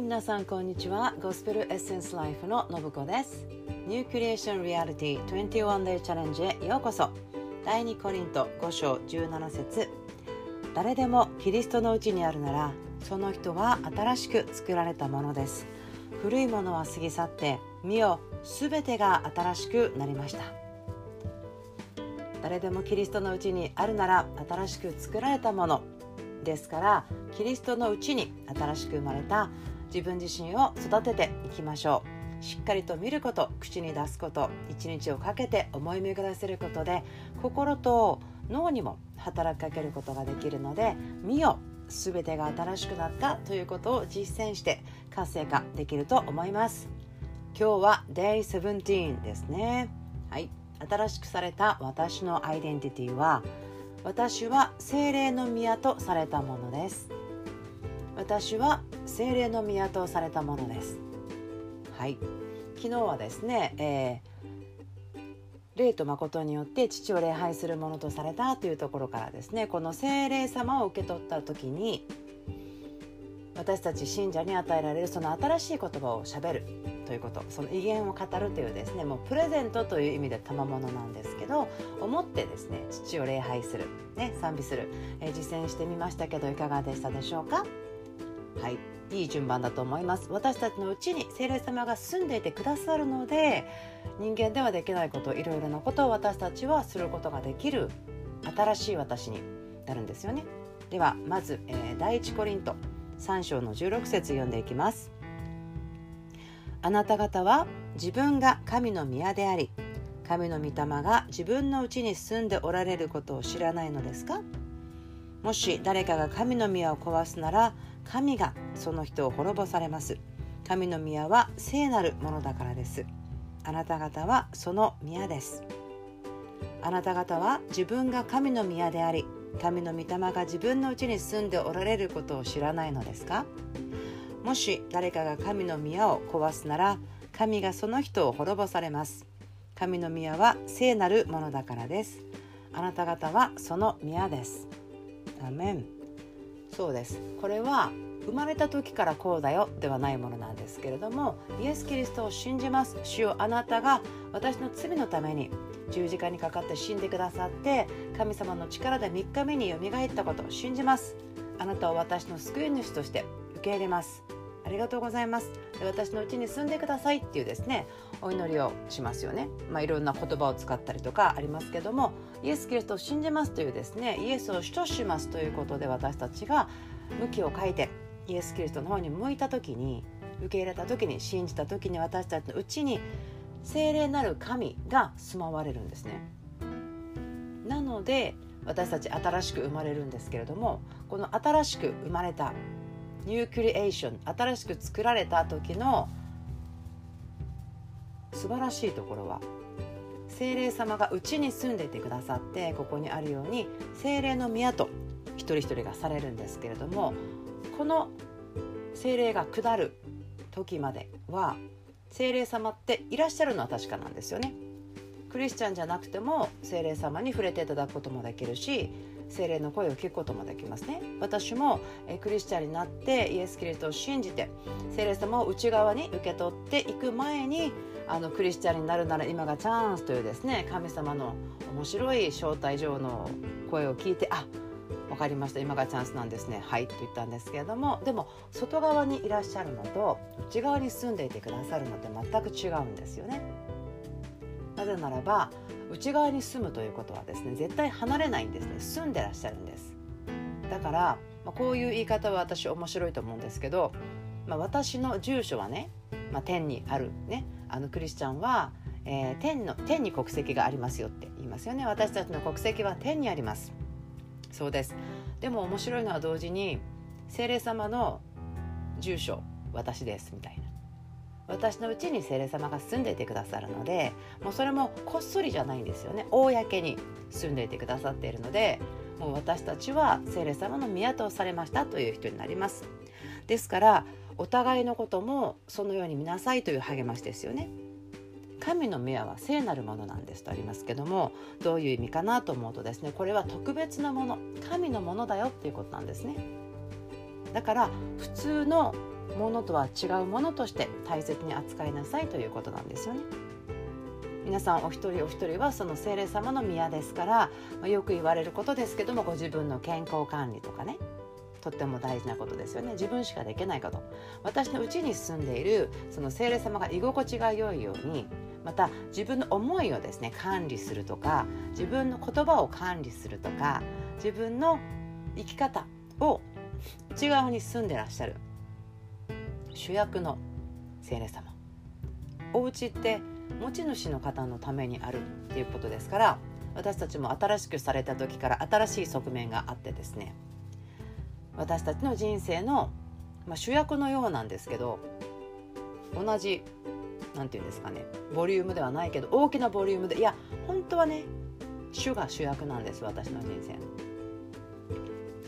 い皆さんこんにちは。ゴスペルエッセンスライフの信子です。ニュークリエーションリアリティ21 day チャレンジへようこそ。第2コリント5章17節。誰でもキリストのうちにあるならその人は新しく作られたものです。古いものは過ぎ去って見よすべてが新しくなりました。誰でもキリストのうちにあるなら新しく作られたものですからキリストのうちに新しく生まれた自分自身を育てていきましょう。しっかりと見ること口に出すこと一日をかけて思い巡らせることで心と脳にも働きかけることができるので「見よ全てが新しくなった」ということを実践して活性化できると思います。今日は Day17 ですね。はい。新しくされた私のアイデンティティは私は精霊の宮とされたものです。私は精霊の宮とされたものです。はい。昨日はですね、えー、霊と誠によって父を礼拝するものとされたというところからですねこの精霊様を受け取った時に私たち信者に与えられるその新しい言葉をしゃべるということその威厳を語るというですねもうプレゼントという意味で賜物なんですけど思ってですね父を礼拝する、ね、賛美する、えー、実践してみましたけどいかがでしたでしょうか？はい。いい順番だと思います。私たちのうちに聖霊様が住んでいてくださるので人間ではできないこといろいろなことを私たちはすることができる新しい私になるんですよね。ではまず、えー、第一コリント3章の16節読んでいきます。あなた方は自分が神の宮であり神の御霊が自分のうちに住んでおられることを知らないのですか？もし誰かが神の宮を壊すなら神がその人を滅ぼされます。神の宮は聖なるものだからです。あなた方はその宮です。あなた方は自分が神の宮であり神の御霊が自分のうちに住んでおられることを知らないのですか？もし誰かが神の宮を壊すなら神がその人を滅ぼされます。神の宮は聖なるものだからです。あなた方はその宮です。アメン。そうです。これは生まれた時からこうだよではないものなんですけれどもイエス・キリストを信じます。主よあなたが私の罪のために十字架にかかって死んでくださって神様の力で3日目によみがえったことを信じます。あなたを私の救い主として受け入れます。りがとうございます。私のうちに住んでくださいっていうですねお祈りをしますよね。まあいろんな言葉を使ったりとかありますけどもイエス・キリストを信じますというですねイエスを主としますということで私たちが向きを変えてイエス・キリストの方に向いた時に受け入れた時に信じた時に私たちのうちに精霊なる神が住まわれるんですね。なので私たち新しく生まれるんですけれどもこの新しく生まれたニュークリエーション新しく作られた時の素晴らしいところは精霊様がうちに住んでいてくださってここにあるように精霊の宮と一人一人がされるんですけれどもこの精霊が下る時までは精霊様っていらっしゃるのは確かなんですよね。クリスチャンじゃなくても精霊様に触れていただくこともできるし精霊の声を聞くこともできますね私もクリスチャンになってイエス・キリストを信じて精霊様を内側に受け取っていく前にあのクリスチャンになるなら今がチャンスというですね神様の面白い招待状の声を聞いてあ分かりました今がチャンスなんですねはいと言ったんですけれどもでも外側にいらっしゃるのと内側に住んでいてくださるのって全く違うんですよね。なぜならば内側に住むということはですね絶対離れないんですね。住んでらっしゃるんです。だから、まあ、こういう言い方は私面白いと思うんですけど、まあ、私の住所はね、まあ、天にあるねあのクリスチャンは、えー、天の天に国籍がありますよって言いますよね。私たちの国籍は天にあります。そうです。でも面白いのは同時に精霊様の住所私ですみたいな。私のうちに聖霊様が住んでいてくださるのでもうそれもこっそりじゃないんですよね。公に住んでいてくださっているのでもう私たちは聖霊様の宮とされましたという人になります。ですからお互いのこともそのように見なさいという励ましですよね。神の宮は聖なるものなんですとありますけどもどういう意味かなと思うとですねこれは特別なもの。神のものだよっていうことなんですね。だから普通のものとは違うものとして大切に扱いなさいということなんですよね。皆さんお一人お一人はその精霊様の宮ですから、まあ、よく言われることですけどもご自分の健康管理とかねとっても大事なことですよね。自分しかできないこと。私のうちに住んでいるその精霊様が居心地が良いようにまた自分の思いをですね管理するとか自分の言葉を管理するとか自分の生き方を内側に住んでらっしゃる。主役の精霊様。お家って持ち主の方のためにあるっていうことですから私たちも新しくされた時から新しい側面があってですね。私たちの人生の、まあ、主役のようなんですけど同じ何て言うんですかねボリュームではないけど大きなボリュームでいや本当はね主が主役なんです私の人生。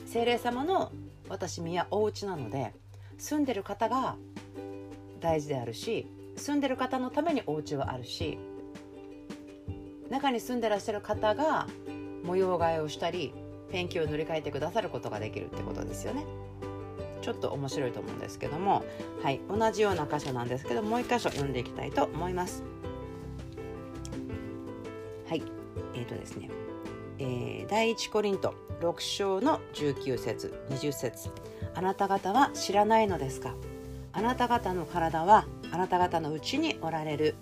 精霊様の私宮お家なので住んでる方が大事であるし住んでる方のためにお家はあるし中に住んでらっしゃる方が模様替えをしたりペンキを塗り替えてくださることができるってことですよね。ちょっと面白いと思うんですけども、はい、同じような箇所なんですけどもう一箇所読んでいきたいと思います。はい、えーとですね、えー、第一コリント6章の19節20節。あなた方は知らないのですか？あなた方の体はあなた方のうちにおられる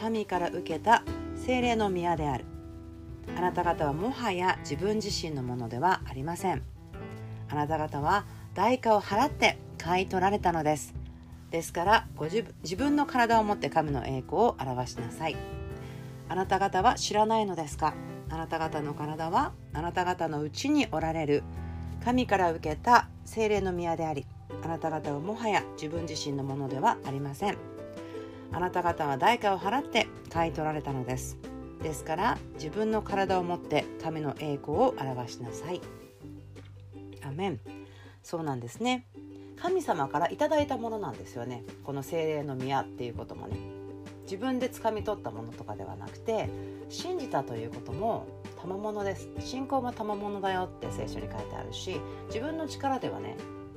神から受けた精霊の宮である。あなた方はもはや自分自身のものではありません。あなた方は代価を払って買い取られたのです。ですからご自分の体を持って神の栄光を表しなさい。あなた方は知らないのですか？あなた方の体はあなた方のうちにおられる。神から受けた精霊の宮でありあなた方はもはや自分自身のものではありません。あなた方は代価を払って買い取られたのです。ですから自分の体を持って神の栄光を表しなさい。アメン。そうなんですね。神様からいただいたものなんですよね。この精霊の宮っていうこともね。自分で掴み取ったものとかではなくて信じたということも賜物です。信仰も賜物だよって聖書に書いてあるし自分の力ではね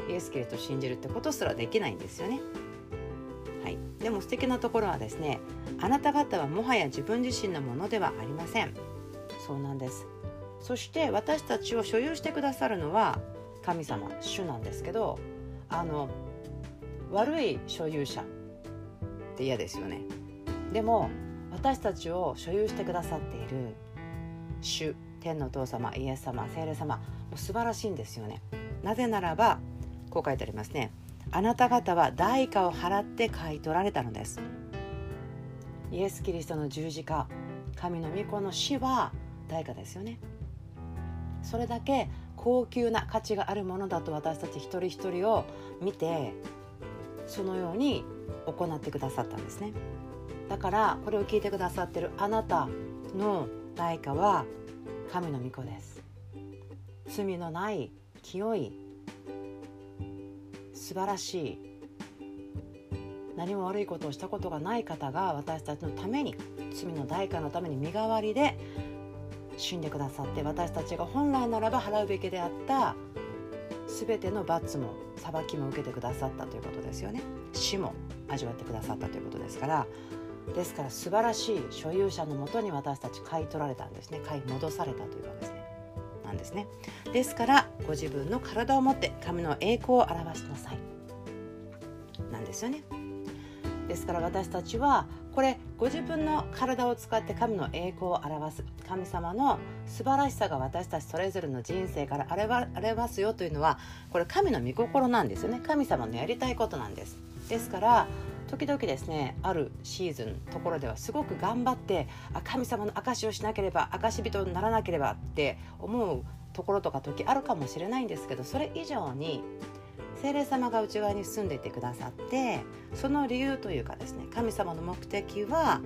イエス・キリストを信じるってことすらできないんですよね。はい、でも素敵なところはですねあなた方はもはや自分自身のものではありません。そうなんです。そして私たちを所有してくださるのは神様主なんですけどあの悪い所有者って嫌ですよね。でも私たちを所有してくださっている主天のお父様イエス様聖霊様もう素晴らしいんですよね。なぜならばこう書いてありますね。あなた方は代価を払って買い取られたのです。イエス・キリストの十字架神の御子の死は代価ですよね。それだけ高級な価値があるものだと私たち一人一人を見てそのように行ってくださったんですね。だからこれを聞いてくださってるあなたの代価は神の御子です。罪のない清い素晴らしい何も悪いことをしたことがない方が私たちのために罪の代価のために身代わりで死んでくださって私たちが本来ならば払うべきであった全ての罰も裁きも受けてくださったということですよね。死も味わってくださったということですからですから素晴らしい所有者のもとに私たち買い取られたんですね。買い戻されたというかですね。なんですね。ですからご自分の体を持って神の栄光を表しなさい。なんですよね。ですから私たちはこれご自分の体を使って神の栄光を表す。神様の素晴らしさが私たちそれぞれの人生から表すよというのはこれ神の御心なんですよね。神様のやりたいことなんです。ですから時々ですねあるシーズンところではすごく頑張ってあ神様の証をしなければ証人にならなければって思うところとか時あるかもしれないんですけどそれ以上に精霊様が内側に住んでいてくださってその理由というかですね神様の目的は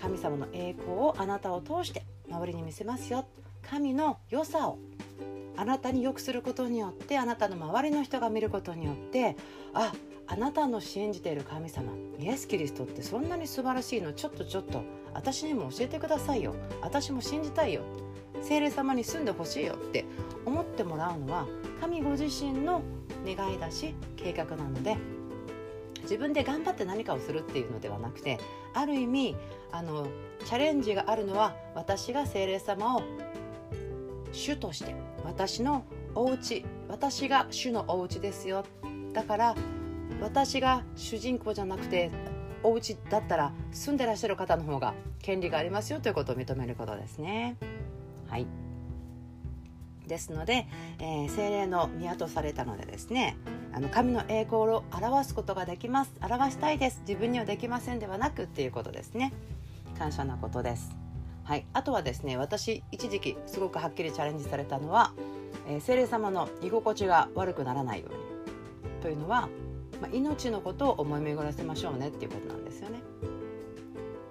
神様の栄光をあなたを通して周りに見せますよ。神の良さをあなたに良くすることによってあなたの周りの人が見ることによってああなたの信じている神様イエス・キリストってそんなに素晴らしいの？ちょっとちょっと私にも教えてくださいよ。私も信じたいよ。精霊様に住んでほしいよって思ってもらうのは神ご自身の願いだし計画なので自分で頑張って何かをするっていうのではなくてある意味あのチャレンジがあるのは私が精霊様を主として私のお家私が主のお家ですよ。だから私が主人公じゃなくてお家だったら住んでらっしゃる方の方が権利がありますよということを認めることですね。はい。ですので、えー、精霊の宮とされたのでですねあの神の栄光を表すことができます。表したいです。自分にはできませんではなくっていうことですね。感謝なことです。はい、あとはですね私一時期すごくはっきりチャレンジされたのは、えー、精霊様の居心地が悪くならないようにというのは、まあ、命のことを思い巡らせましょうねっていうことなんですよね。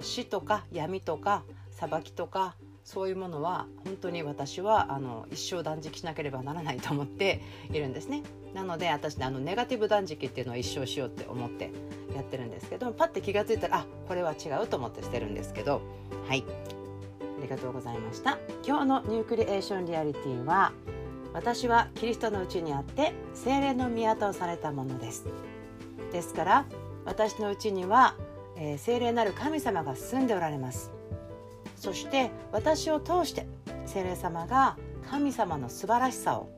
死とか闇とか裁きとかそういうものは本当に私はあの一生断食しなければならないと思っているんですね。なので私あのネガティブ断食っていうのは一生しようって思ってやってるんですけどパッて気が付いたらあこれは違うと思ってしてるんですけどはい。ありがとうございました。今日のニュークリエーションリアリティは私はキリストのうちにあって精霊の宮とされたものです。ですから私のうちには、えー、精霊なる神様が住んでおられます。そして私を通して精霊様が神様の素晴らしさを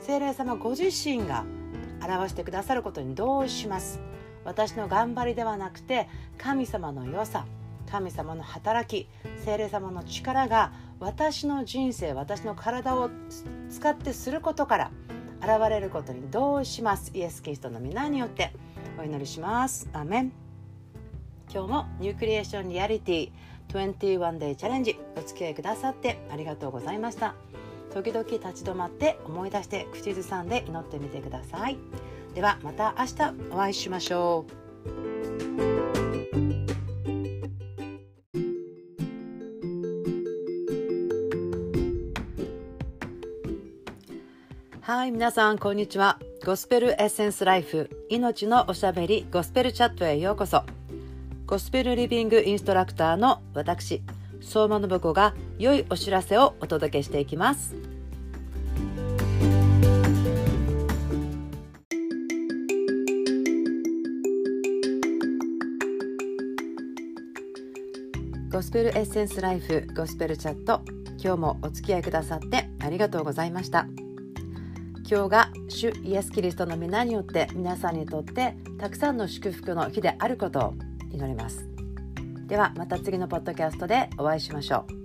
精霊様ご自身が表してくださることに同意します。私の頑張りではなくて神様の良さ神様の働き精霊様の力が私の人生私の体を使ってすることから現れることに同意します？イエス・キリストの皆によってお祈りします。アメン。今日もニュークリエーションリアリティ21 day チャレンジお付き合いくださってありがとうございました。時々立ち止まって思い出して口ずさんで祈ってみてください。ではまた明日お会いしましょう。はい皆さんこんにちは。ゴスペルエッセンスライフ命のおしゃべりゴスペルチャットへようこそ。ゴスペルリビングインストラクターの私相馬信子が良いお知らせをお届けしていきます。ゴスペルエッセンスライフゴスペルチャット今日もお付き合いくださってありがとうございました。今日が主イエス・キリストの皆によって皆さんにとってたくさんの祝福の日であることを祈ります。ではまた次のポッドキャストでお会いしましょう。